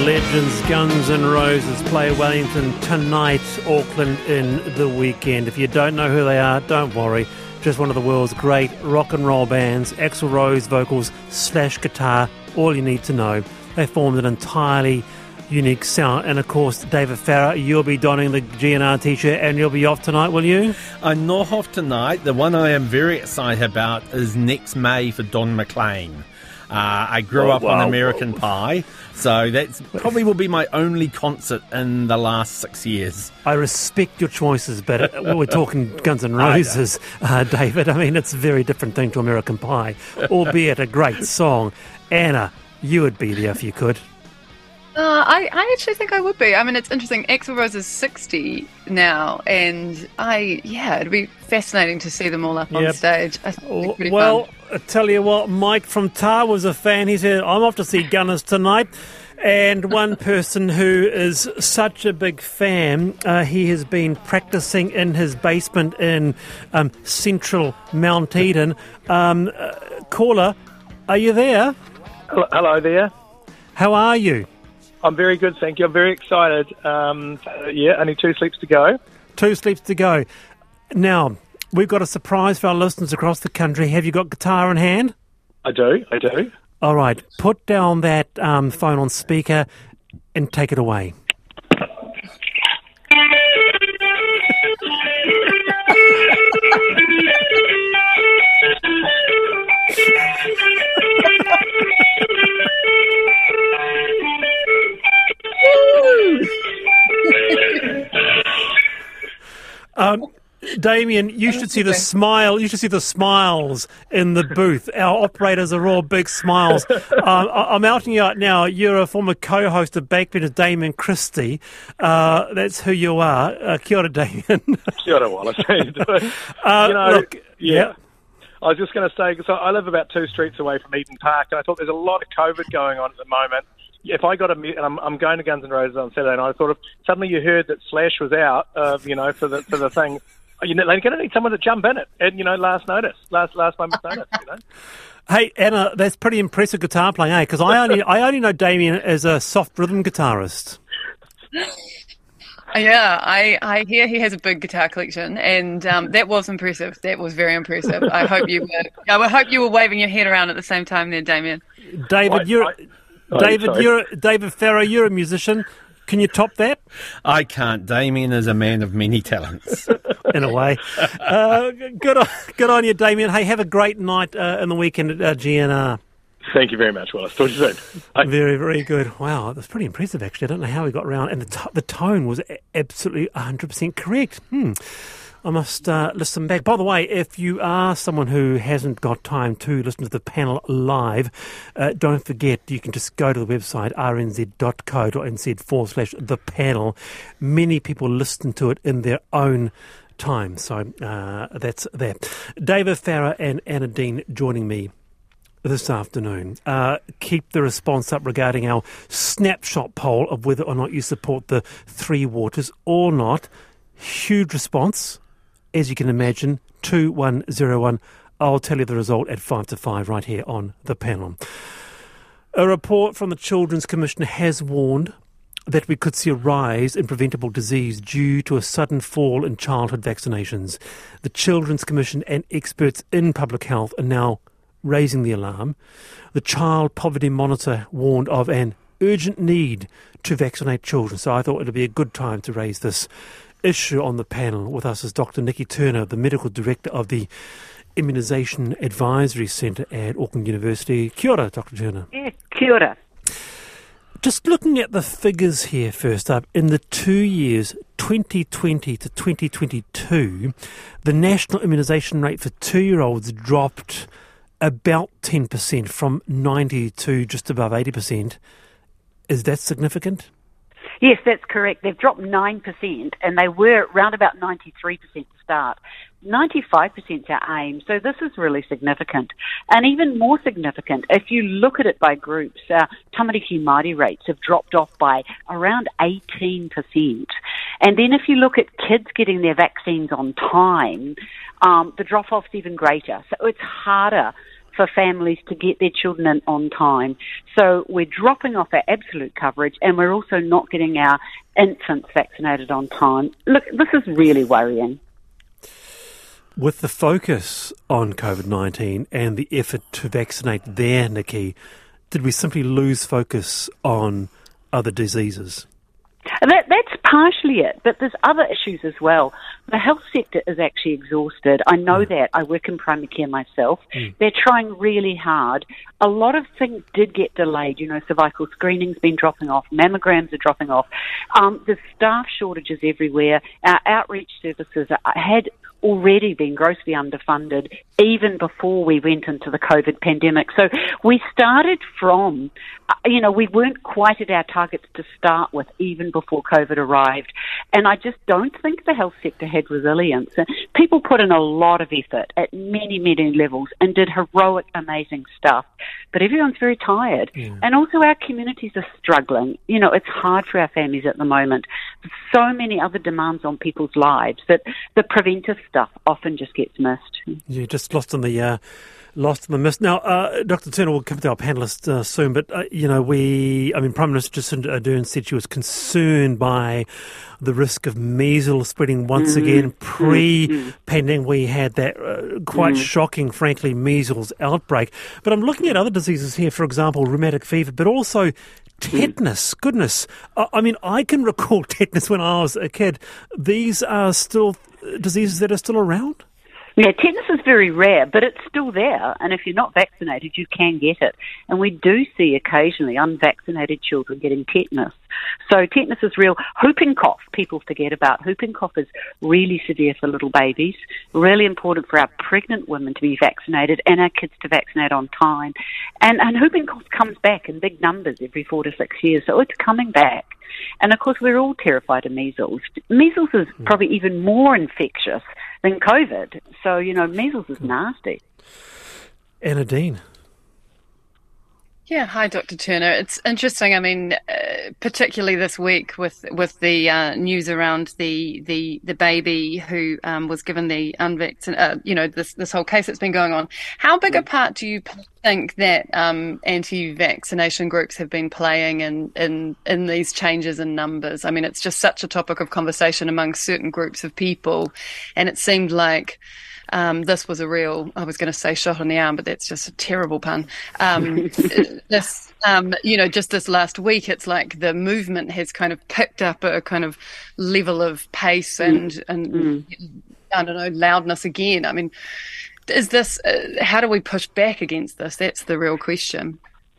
legends Guns N' Roses play Wellington tonight, Auckland in the weekend. If you don't know who they are, don't worry. Just one of the world's great rock and roll bands, Axl Rose vocals slash guitar, all you need to know. They formed an entirely unique sound. And of course, David Farrar, you'll be donning the GNR t shirt and you'll be off tonight, will you? I'm not off tonight. The one I am very excited about is next May for Don McLean. Uh, I grew Oh, up on wow. American Pie, so that probably will be my only concert in the last six years. I respect your choices, but we're talking Guns N' Roses, uh, David. I mean, it's a very different thing to American Pie, albeit a great song. Anna, you would be there if you could. Uh, I, I actually think I would be. I mean, it's interesting. Axl Rose is 60 now, and I, yeah, it'd be fascinating to see them all up Yep. on stage. I think it'd be pretty Well, fun. I tell you what, Mike from Tar was a fan. He said, I'm off to see Gunners tonight. And one person who is such a big fan, uh, he has been practicing in his basement in um, central Mount Eden. Um, uh, caller, are you there? Hello, hello there. How are you? I'm very good, thank you. I'm very excited. Um, yeah, only two sleeps to go. Two sleeps to go. Now, we've got a surprise for our listeners across the country. Have you got guitar in hand? I do, I do. All right, put down that um, phone on speaker and take it away. Damien, you should see the smile. You should see the smiles in the booth. Our operators are all big smiles. um, I- I'm outing you out now. You're a former co-host of Backbench, Damien Christie. Uh, that's who you are. Uh, kia ora, Damien. Kia ora, Wallace. How you doing? Uh, you know, look, yeah. I was just going to say, so I live about two streets away from Eden Park, and I thought there's a lot of COVID going on at the moment. If I got a and I'm, I'm going to Guns N' Roses on Saturday, and I thought if suddenly you heard that Slash was out, uh, you know, for the for the thing, you know, they're going to need someone to jump in it, and you know, last notice, last last moment's notice, you know. Hey Anna, that's pretty impressive guitar playing, eh? Because I only I only know Damien as a soft rhythm guitarist. Yeah, I, I hear he has a big guitar collection, and um, that was impressive. That was very impressive. I hope you were. I hope you were waving your head around at the same time, there, Damien. David, I- you're I- David, sorry. you're David Farrar. You're a musician. Can you top that? I can't. Damien is a man of many talents. in a way. Uh, good, on, good on you, Damien. Hey, have a great night uh, in the weekend at uh, GNR. Thank you very much, Wallace. Talk to you soon. Bye. Very, very good. Wow, that's pretty impressive, actually. I don't know how we got around, and the, t- the tone was a- absolutely 100% correct. Hmm. I must uh, listen back. By the way, if you are someone who hasn't got time to listen to the panel live, uh, don't forget you can just go to the website rnz.co.nz forward slash the panel. Many people listen to it in their own time, so uh, that's that. David Farrar and Anna Dean joining me this afternoon. Uh, keep the response up regarding our snapshot poll of whether or not you support the three waters or not. Huge response, as you can imagine. 2101. I'll tell you the result at 5 to 5 right here on the panel. A report from the Children's Commission has warned that we could see a rise in preventable disease due to a sudden fall in childhood vaccinations. The Children's Commission and experts in public health are now raising the alarm. The Child Poverty Monitor warned of an urgent need to vaccinate children, so I thought it would be a good time to raise this issue on the panel. With us is Dr. Nikki Turner, the Medical Director of the Immunisation Advisory Centre at Auckland University. Kia ora, Dr. Turner. Kia ora. Just looking at the figures here first up, in the two years 2020 to 2022, the national immunisation rate for two year olds dropped about 10% from 90 to just above 80%. Is that significant? Yes, that's correct. They've dropped 9%, and they were around about 93% to start. 95% is our aim, so this is really significant. And even more significant, if you look at it by groups, our tamariki Māori rates have dropped off by around 18%. And then if you look at kids getting their vaccines on time, um, the drop off's even greater. So it's harder for families to get their children in on time. So we're dropping off our absolute coverage and we're also not getting our infants vaccinated on time. Look, this is really worrying. With the focus on COVID 19 and the effort to vaccinate there, Nikki, did we simply lose focus on other diseases? That, that's partially it, but there's other issues as well. The health sector is actually exhausted. I know mm. that. I work in primary care myself. Mm. They're trying really hard. A lot of things did get delayed. You know, cervical screening's been dropping off, mammograms are dropping off. Um, there's staff shortages everywhere. Our outreach services had already been grossly underfunded even before we went into the COVID pandemic. So we started from, uh, you know, we weren't quite at our targets to start with even before COVID arrived. And I just don't think the health sector had resilience. People put in a lot of effort at many, many levels and did heroic, amazing stuff. But everyone's very tired. Yeah. And also our communities are struggling. You know, it's hard for our families at the moment. There's so many other demands on people's lives that the preventive stuff often just gets missed. Yeah, just lost in the uh, lost in the mist. Now, uh, Dr. Turner will come to our panelists uh, soon, but uh, you know, we, I mean, Prime Minister Jacinda Ardern said she was concerned by the risk of measles spreading once mm-hmm. again. Pre-pandemic, we had that uh, quite mm-hmm. shocking, frankly, measles outbreak. But I'm looking at other diseases here, for example, rheumatic fever, but also tetanus. Goodness, I mean, I can recall tetanus when I was a kid. These are still diseases that are still around? Yeah, tetanus is very rare, but it's still there. And if you're not vaccinated, you can get it. And we do see occasionally unvaccinated children getting tetanus. So tetanus is real. Whooping cough, people forget about. Whooping cough is really severe for little babies. Really important for our pregnant women to be vaccinated and our kids to vaccinate on time. And, and whooping cough comes back in big numbers every four to six years. So it's coming back. And of course, we're all terrified of measles. Measles is hmm. probably even more infectious than COVID. So, you know, measles is hmm. nasty. Anna Dean. Yeah, hi, Dr. Turner. It's interesting. I mean, uh, particularly this week with with the uh, news around the the the baby who um, was given the unvaccinated, uh, you know, this this whole case that's been going on. How big a part do you think that um, anti-vaccination groups have been playing in in in these changes in numbers? I mean, it's just such a topic of conversation among certain groups of people, and it seemed like um, this was a real, I was going to say shot on the arm, but that's just a terrible pun. Um, this, um, you know, just this last week, it's like the movement has kind of picked up a kind of level of pace and, mm. and mm. I don't know, loudness again. I mean, is this, uh, how do we push back against this? That's the real question.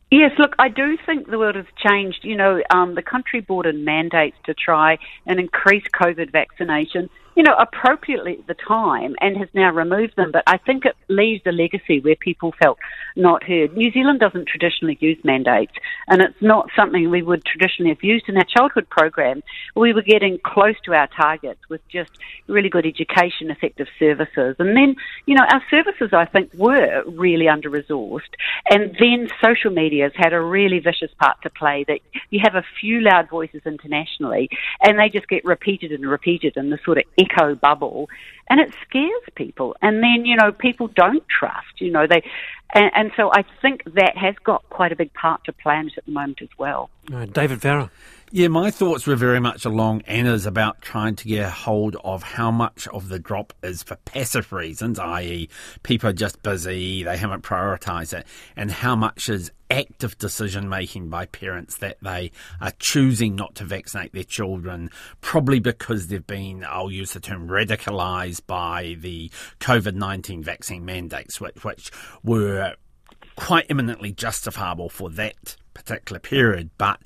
Yes, look, I do think the world has changed. You know, um, the country brought in mandates to try and increase COVID vaccination you know, appropriately at the time and has now removed them. But I think it leaves a legacy where people felt not heard. New Zealand doesn't traditionally use mandates, and it's not something we would traditionally have used in our childhood program. We were getting close to our targets with just really good education, effective services. And then, you know, our services, I think, were really under resourced. And then social media has had a really vicious part to play that you have a few loud voices internationally and they just get repeated and repeated in the sort of echo bubble and it scares people. And then you know people don't trust you know they and, and so i think that has got quite a big part to play in it at the moment as well. Uh, David farrar yeah, my thoughts were very much along Anna's about trying to get a hold of how much of the drop is for passive reasons, i.e., people are just busy, they haven't prioritised it, and how much is active decision making by parents that they are choosing not to vaccinate their children, probably because they've been, I'll use the term, radicalised by the COVID 19 vaccine mandates, which, which were quite eminently justifiable for that particular period. But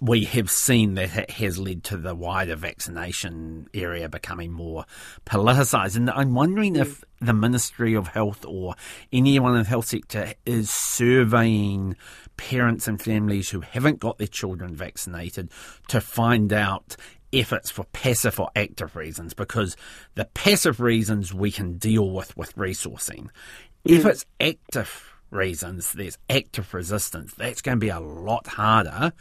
we have seen that it has led to the wider vaccination area becoming more politicised. And I'm wondering if mm. the Ministry of Health or anyone in the health sector is surveying parents and families who haven't got their children vaccinated to find out if it's for passive or active reasons, because the passive reasons we can deal with with resourcing. If mm. it's active reasons, there's active resistance, that's going to be a lot harder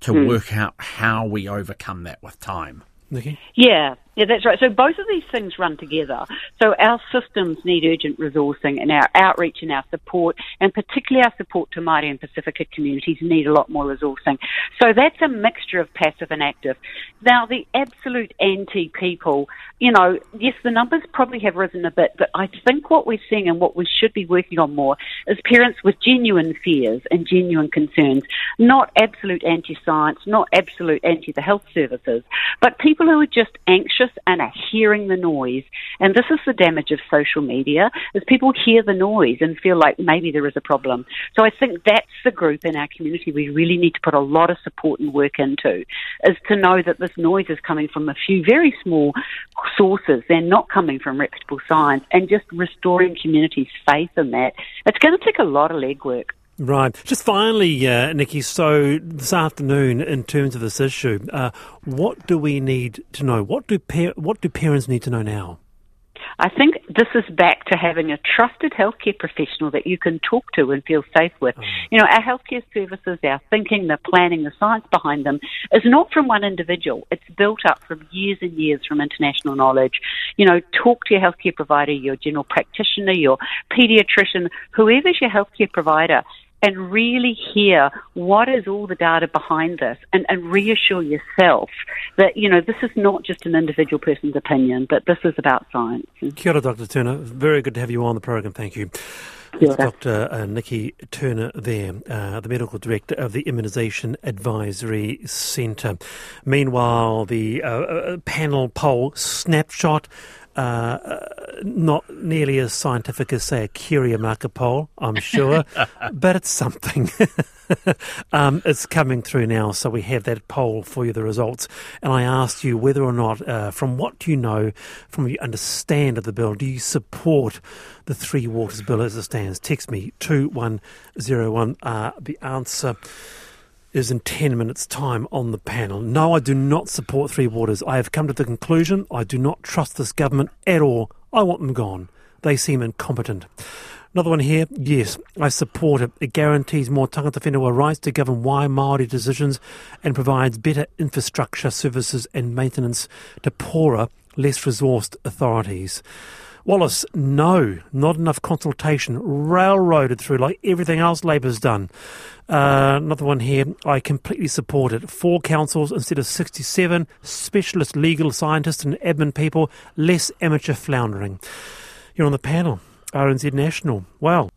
to mm. work out how we overcome that with time. Nikki? Yeah, Yeah, that's right. So both of these things run together. So our systems need urgent resourcing and our outreach and our support, and particularly our support to Māori and Pacifica communities need a lot more resourcing. So that's a mixture of passive and active. Now, the absolute anti-people, you know, yes, the numbers probably have risen a bit, but I think what we're seeing and what we should be working on more is parents with genuine fears and genuine concerns, not absolute anti-science, not absolute anti the health services, but people who are just anxious and are hearing the noise. And this is the damage of social media, is people hear the noise and feel like maybe there is a problem. So I think that's the group in our community we really need to put a lot of support and work into, is to know that this noise is coming from a few very small sources. They're not coming from reputable science and just restoring communities' faith in that. It's going to take a lot of legwork. Right. Just finally, uh, Nikki, so this afternoon, in terms of this issue, uh, what do we need to know? What do, par- what do parents need to know now? I think this is back to having a trusted healthcare professional that you can talk to and feel safe with. Oh. You know, our healthcare services, our thinking, the planning, the science behind them is not from one individual. It's built up from years and years from international knowledge. You know, talk to your healthcare provider, your general practitioner, your pediatrician, whoever's your healthcare provider, and really hear what is all the data behind this and, and reassure yourself that, you know, this is not just an individual person's opinion, but this is about science. Kia ora, Dr. Turner. Very good to have you on the program. Thank you. Dr. Uh, Nikki Turner there, uh, the Medical Director of the Immunisation Advisory Centre. Meanwhile, the uh, uh panel poll snapshot uh, not nearly as scientific as, say, a Curia marker poll, I'm sure, but it's something. um, it's coming through now, so we have that poll for you, the results. And I asked you whether or not, uh, from what you know, from what you understand of the bill, do you support the Three Waters Bill as it stands? Text me 2101. Uh, the answer is in 10 minutes' time on the panel. No, I do not support Three Waters. I have come to the conclusion I do not trust this government at all. I want them gone. They seem incompetent. Another one here, yes, I support it. It guarantees more tangata whenua rights to govern why Māori decisions and provides better infrastructure services and maintenance to poorer, less resourced authorities. Wallace, no, not enough consultation, railroaded through like everything else Labour's done. Uh, another one here, I completely support it. Four councils instead of 67, specialist legal scientists and admin people, less amateur floundering. You're on the panel, RNZ National. Well,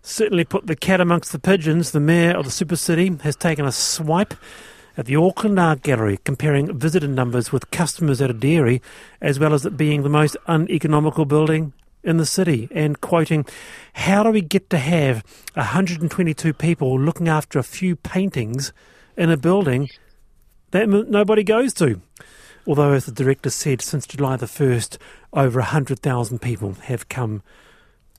certainly put the cat amongst the pigeons. The mayor of the super city has taken a swipe at the Auckland Art Gallery, comparing visitor numbers with customers at a dairy, as well as it being the most uneconomical building in the city, and quoting, How do we get to have 122 people looking after a few paintings in a building that nobody goes to? Although, as the director said, since July the 1st, over 100,000 people have come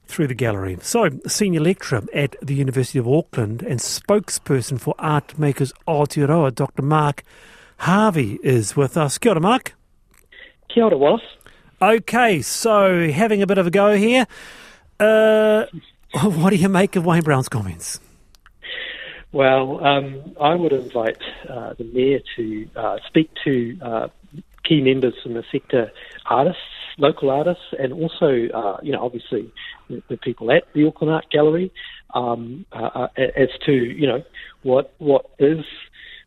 through the gallery. So, senior lecturer at the University of Auckland and spokesperson for Art Makers Aotearoa, Dr. Mark Harvey, is with us. Kia ora, Mark. Kia ora, Wallace. Okay, so having a bit of a go here. Uh, what do you make of Wayne Brown's comments? Well, um, I would invite uh, the mayor to uh, speak to uh, key members from the sector, artists, local artists, and also, uh, you know, obviously the, the, people at the Auckland Art Gallery, um, uh, as to you know what what is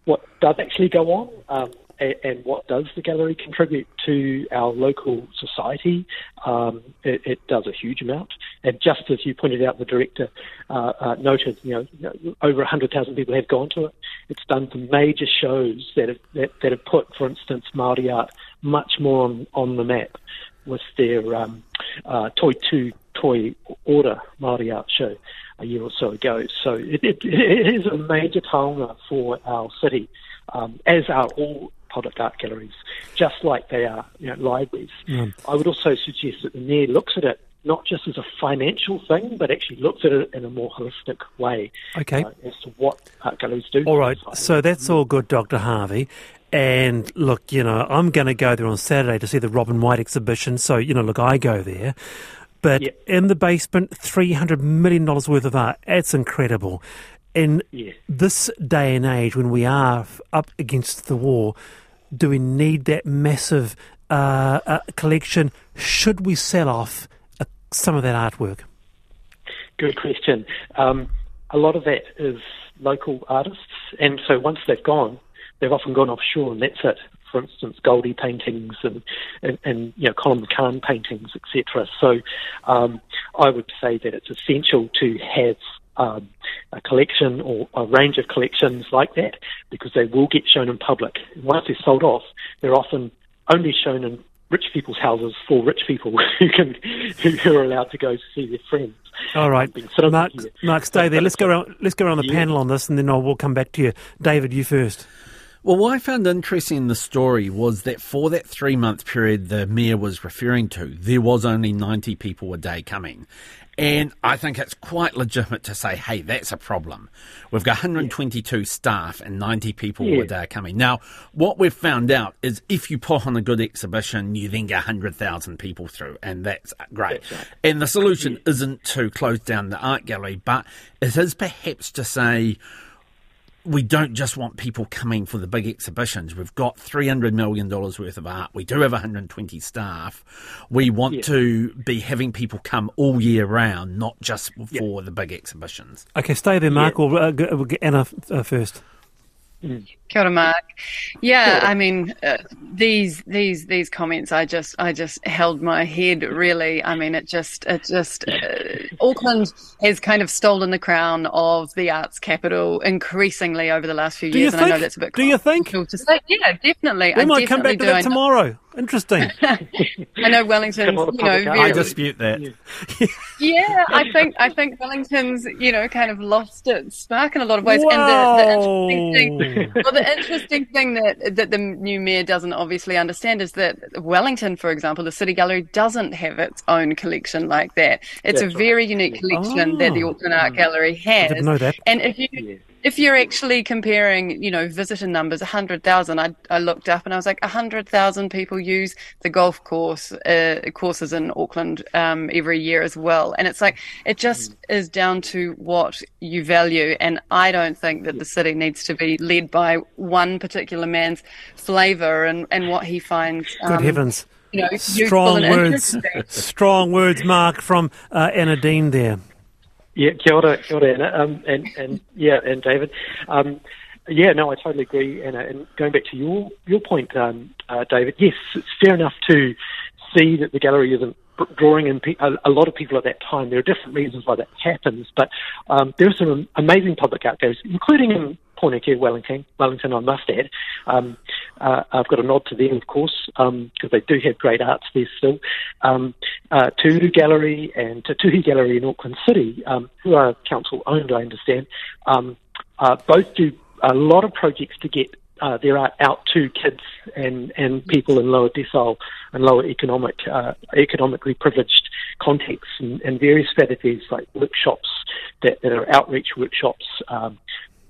what does actually go on. Um, and, what does the gallery contribute to our local society? Um, it, it, does a huge amount. And just as you pointed out, the director uh, uh, noted, you know, over 100,000 people have gone to it. It's done some major shows that have, that, that have put, for instance, Māori art much more on, on the map with their um, uh, Toi Tū Toi Ora Māori art show a year or so ago. So it, it, it is a major taonga for our city, um, as are all public art galleries, just like they are you know, libraries. Yeah. I would also suggest that the mayor looks at it not just as a financial thing, but actually looks at it in a more holistic way. Okay. Uh, as to what art galleries do. All right. So that's all good, Dr. Harvey. And look, you know, I'm going to go there on Saturday to see the Robin White exhibition. So, you know, look, I go there. But yep. in the basement, $300 million worth of art. That's incredible. In this day and age, when we are up against the war, do we need that massive uh, uh, collection should we sell off uh, some of that artwork? Good question. Um, a lot of that is local artists, and so once they've gone, they've often gone offshore, and that's it. For instance, Goldie paintings and, and, and you know Colin McCahon paintings, etc. So um, I would say that it's essential to have um, a collection or a range of collections like that because they will get shown in public. Once they're sold off, they're often only shown in rich people's houses for rich people who can who are allowed to go see their friends. All right, Mark, Mark, stay there. Let's go around. Let's go around the yeah. panel on this, and then I'll, we'll come back to you, David. You first. Well, what I found interesting in the story was that for that three month period the mayor was referring to, there was only 90 people a day coming. And I think it's quite legitimate to say, hey, that's a problem. We've got 122 yeah. staff and 90 people yeah. a day coming. Now, what we've found out is if you put on a good exhibition, you then get 100,000 people through, and that's great. That's right. And the solution yeah. isn't to close down the art gallery, but it is perhaps to say, we don't just want people coming for the big exhibitions. We've got $300 million worth of art. We do have 120 staff. We want yeah. to be having people come all year round, not just for yeah. the big exhibitions. Okay, stay there, Mark. Yeah. We'll, uh, get Anna uh, first. Mm. Kia ora, Mark. Yeah, I mean, uh, these these these comments, I just I just held my head. Really, I mean, it just it just uh, Auckland has kind of stolen the crown of the arts capital increasingly over the last few do years, and think? I know that's a bit. Do you think? To say. Yeah, definitely. We I might come back to that tomorrow. Interesting. I know Wellington. You know, very, I dispute that. yeah, I think I think Wellington's you know kind of lost its spark in a lot of ways. Whoa. And the, the interesting thing, well, the interesting thing that that the new mayor doesn't obviously understand is that Wellington, for example, the City Gallery doesn't have its own collection like that. It's That's a very right. unique collection oh. that the oh. Auckland Art Gallery has. I didn't know that. And if you yeah if you're actually comparing, you know, visitor numbers, 100,000, I, I looked up and I was like, 100,000 people use the golf course uh, courses in Auckland um, every year as well. And it's like, it just mm. is down to what you value. And I don't think that the city needs to be led by one particular man's flavour and, and what he finds. Um, Good heavens. You know, strong words, strong words, Mark, from uh, Anna Dean there. Yeah, kia ora, kia ora Anna, um, and, and yeah, and David. Um, yeah, no, I totally agree, Anna. And going back to your your point, um, uh, David, yes, it's fair enough to see that the gallery isn't drawing in pe- a, a, lot of people at that time. There are different reasons why that happens, but um, there are some amazing public art galleries, including in Pōneke, Wellington, Wellington, I must add. Um, uh, I've got a nod to them, of course, because um, they do have great arts there still. Um, uh, Gallery and Tuhi Gallery in Auckland City, um, who are council owned, I understand, um, uh, both do a lot of projects to get uh, their art out to kids and, and people in lower decile and lower economic uh, economically privileged contexts and, and, various strategies like workshops that, that are outreach workshops, um,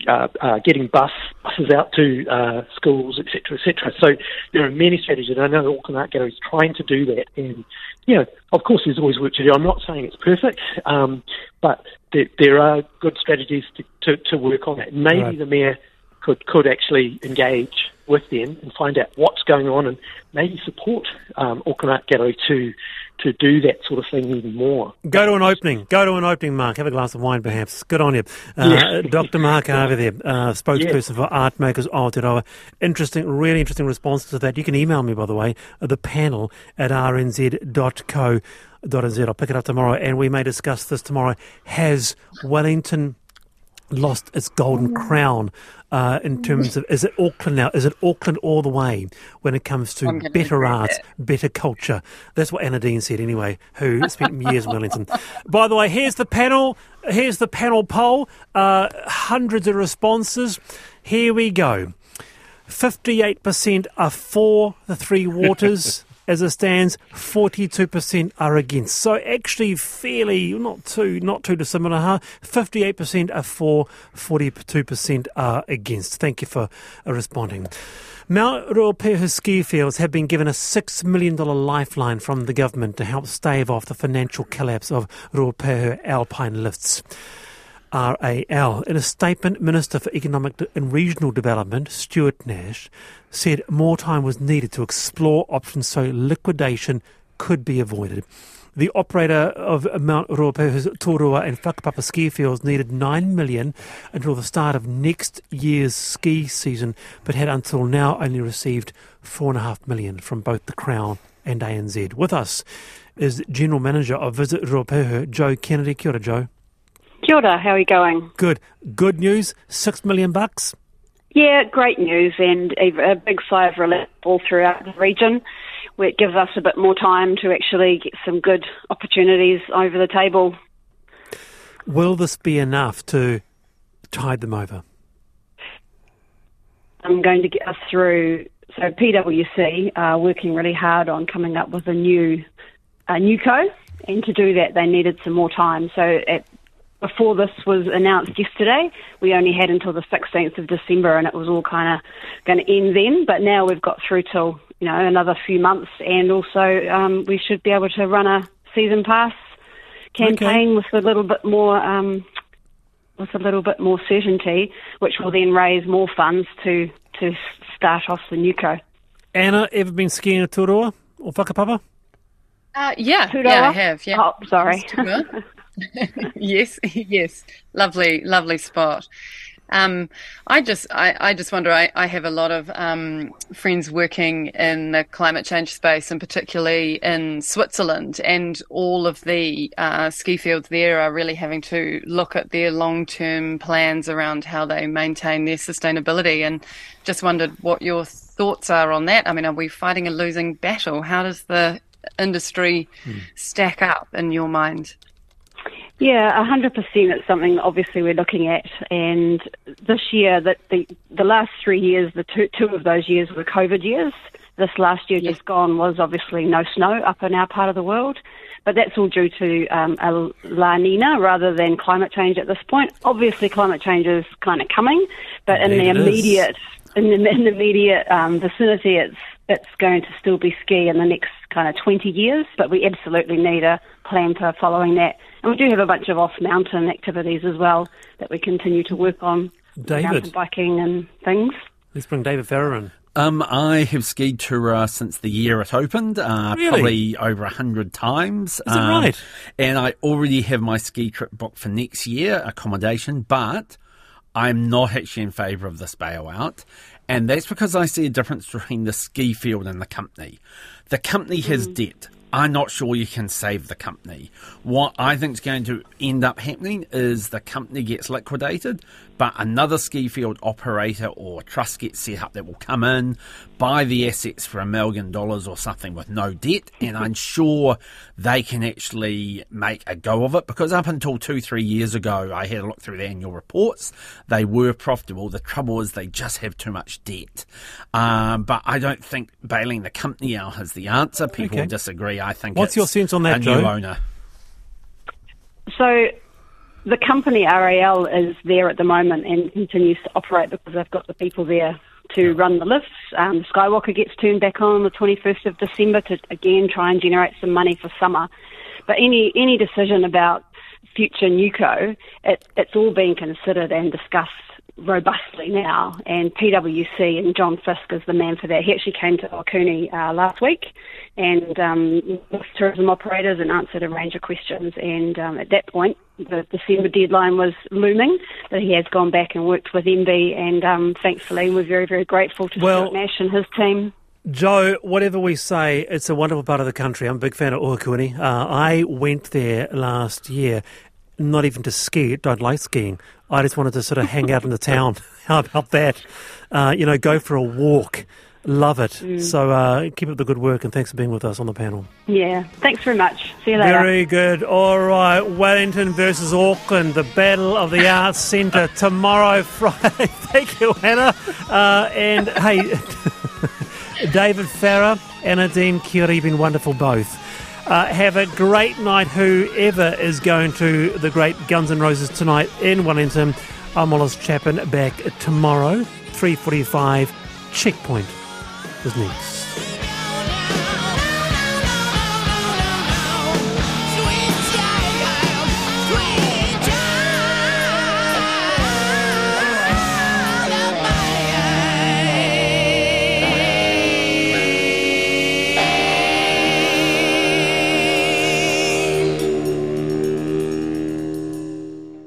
uh, uh, getting bus buses out to uh, schools, etc., etc. So there are many strategies. And I know the Auckland Art Gallery is trying to do that, and you know, of course, there's always work to do. I'm not saying it's perfect, um, but there, there, are good strategies to, to, to work on that. Maybe right. the mayor could could actually engage with them and find out what's going on, and maybe support um, Auckland Art Gallery to to do that sort of thing even more. Go to an opening. Go to an opening, Mark. Have a glass of wine, perhaps. Good on you. Uh, yeah. Dr. Mark over there, uh, spokesperson yeah. for Art Makers Aotearoa. Interesting, really interesting response to that. You can email me, by the way, the panel at rnz.co.nz. I'll pick it up tomorrow, and we may discuss this tomorrow. Has Wellington lost its golden crown uh, in terms of is it Auckland now? Is it Auckland all the way when it comes to better art, better culture? That's what Anna Dean said anyway, who spent years in Wellington. By the way, here's the panel. Here's the panel poll. Uh, hundreds of responses. Here we go. 58% are for the Three Waters. as it stands, 42% are against. So actually fairly, not too, not too dissimilar, huh? 58% are for, 42% are against. Thank you for uh, responding. Mount Ruapehu ski fields have been given a $6 million lifeline from the government to help stave off the financial collapse of Ruapehu alpine lifts. RAL. In a statement, Minister for Economic and Regional Development, Stuart Nash, said more time was needed to explore options so liquidation could be avoided. The operator of Mount Ruapehu's Turoa and Whakapapa ski fields needed 9 million until the start of next year's ski season, but had until now only received 4.5 million from both the Crown and ANZ. With us is General Manager of Visit Ruapehu, Joe Kennedy. Kia ora, Joe. Kia ora, how are you going? Good. Good news, 6 million bucks. Yeah, great news and a, a big sigh of relief all throughout the region where it gives us a bit more time to actually get some good opportunities over the table. Will this be enough to tide them over? I'm going to get us through. So PwC are working really hard on coming up with a new a new co, and to do that they needed some more time. So at, before this was announced yesterday, we only had until the 16th of December, and it was all kind of going to end then. But now we've got through till you know another few months, and also um, we should be able to run a season pass campaign okay. with a little bit more. Um, with a little bit more certainty, which will then raise more funds to to start off the NUCO. Anna, ever been skiing at Turoa or Whakapapa? Uh, yeah, yeah, I have. Yeah. Oh, sorry. yes, yes, lovely, lovely spot. Um, I just, I, I just wonder. I, I, have a lot of um, friends working in the climate change space, and particularly in Switzerland, and all of the uh, ski fields there are really having to look at their long-term plans around how they maintain their sustainability. And just wondered what your thoughts are on that. I mean, are we fighting a losing battle? How does the industry hmm. stack up in your mind? Yeah, hundred percent. It's something obviously we're looking at, and this year, that the the last three years, the two two of those years were COVID years. This last year yes. just gone was obviously no snow up in our part of the world, but that's all due to um, a La Nina rather than climate change at this point. Obviously, climate change is kind of coming, but in the immediate in the, in the immediate um, vicinity, it's it's going to still be ski in the next kind of 20 years, but we absolutely need a plan for following that. And we do have a bunch of off mountain activities as well that we continue to work on. David. Mountain biking and things. Let's bring David Farrar in. Um, I have skied Turoa since the year it opened, uh, really? probably over a hundred times. Is um, right? And I already have my ski trip booked for next year, accommodation, but I'm not actually in favour of this bailout. And that's because I see a difference between the ski field and the company. The company has mm. debt. I'm not sure you can save the company. What I think is going to end up happening is the company gets liquidated, but another ski field operator or trust gets set up that will come in, buy the assets for a million dollars or something with no debt, and I'm sure they can actually make a go of it because up until two, three years ago, I had a look through the annual reports. They were profitable. The trouble is they just have too much debt. Um, but I don't think bailing the company out is the answer. People okay. disagree. I think What's your sense on that, a Joe? new owner. So the company RAL is there at the moment and continues to operate because they've got the people there to run the lifts. Um, Sky Waka gets turned back on, on the 21st of December to again try and generate some money for summer. But any any decision about future NUCO, it, it's all being considered and discussed robustly now, and PwC and John Fisk is the man for that. He actually came to Ohakune uh, last week and um, with tourism operators and answered a range of questions. And um, at that point, the December deadline was looming. but he has gone back and worked with MB, and um, thankfully, we're very, very grateful to well, Nash and his team. Joe, whatever we say, it's a wonderful part of the country. I'm a big fan of Ohakune. Uh, I went there last year, not even to ski, don't like skiing. I just wanted to sort of hang out in the town. How about that? Uh, you know, go for a walk. Love it. Mm. So uh, keep up the good work and thanks for being with us on the panel. Yeah, thanks very much. See you later. Very good. All right, Wellington versus Auckland, the Battle of the Arts Centre tomorrow, Friday. Thank you, Hannah. Uh, and hey, David Farrar, Anna Dean Curie, been wonderful both. Uh, have a great night, whoever is going to the great Guns N' Roses tonight in Wellington. I'm Wallace Chapman back tomorrow, 3.45, Checkpoint is next.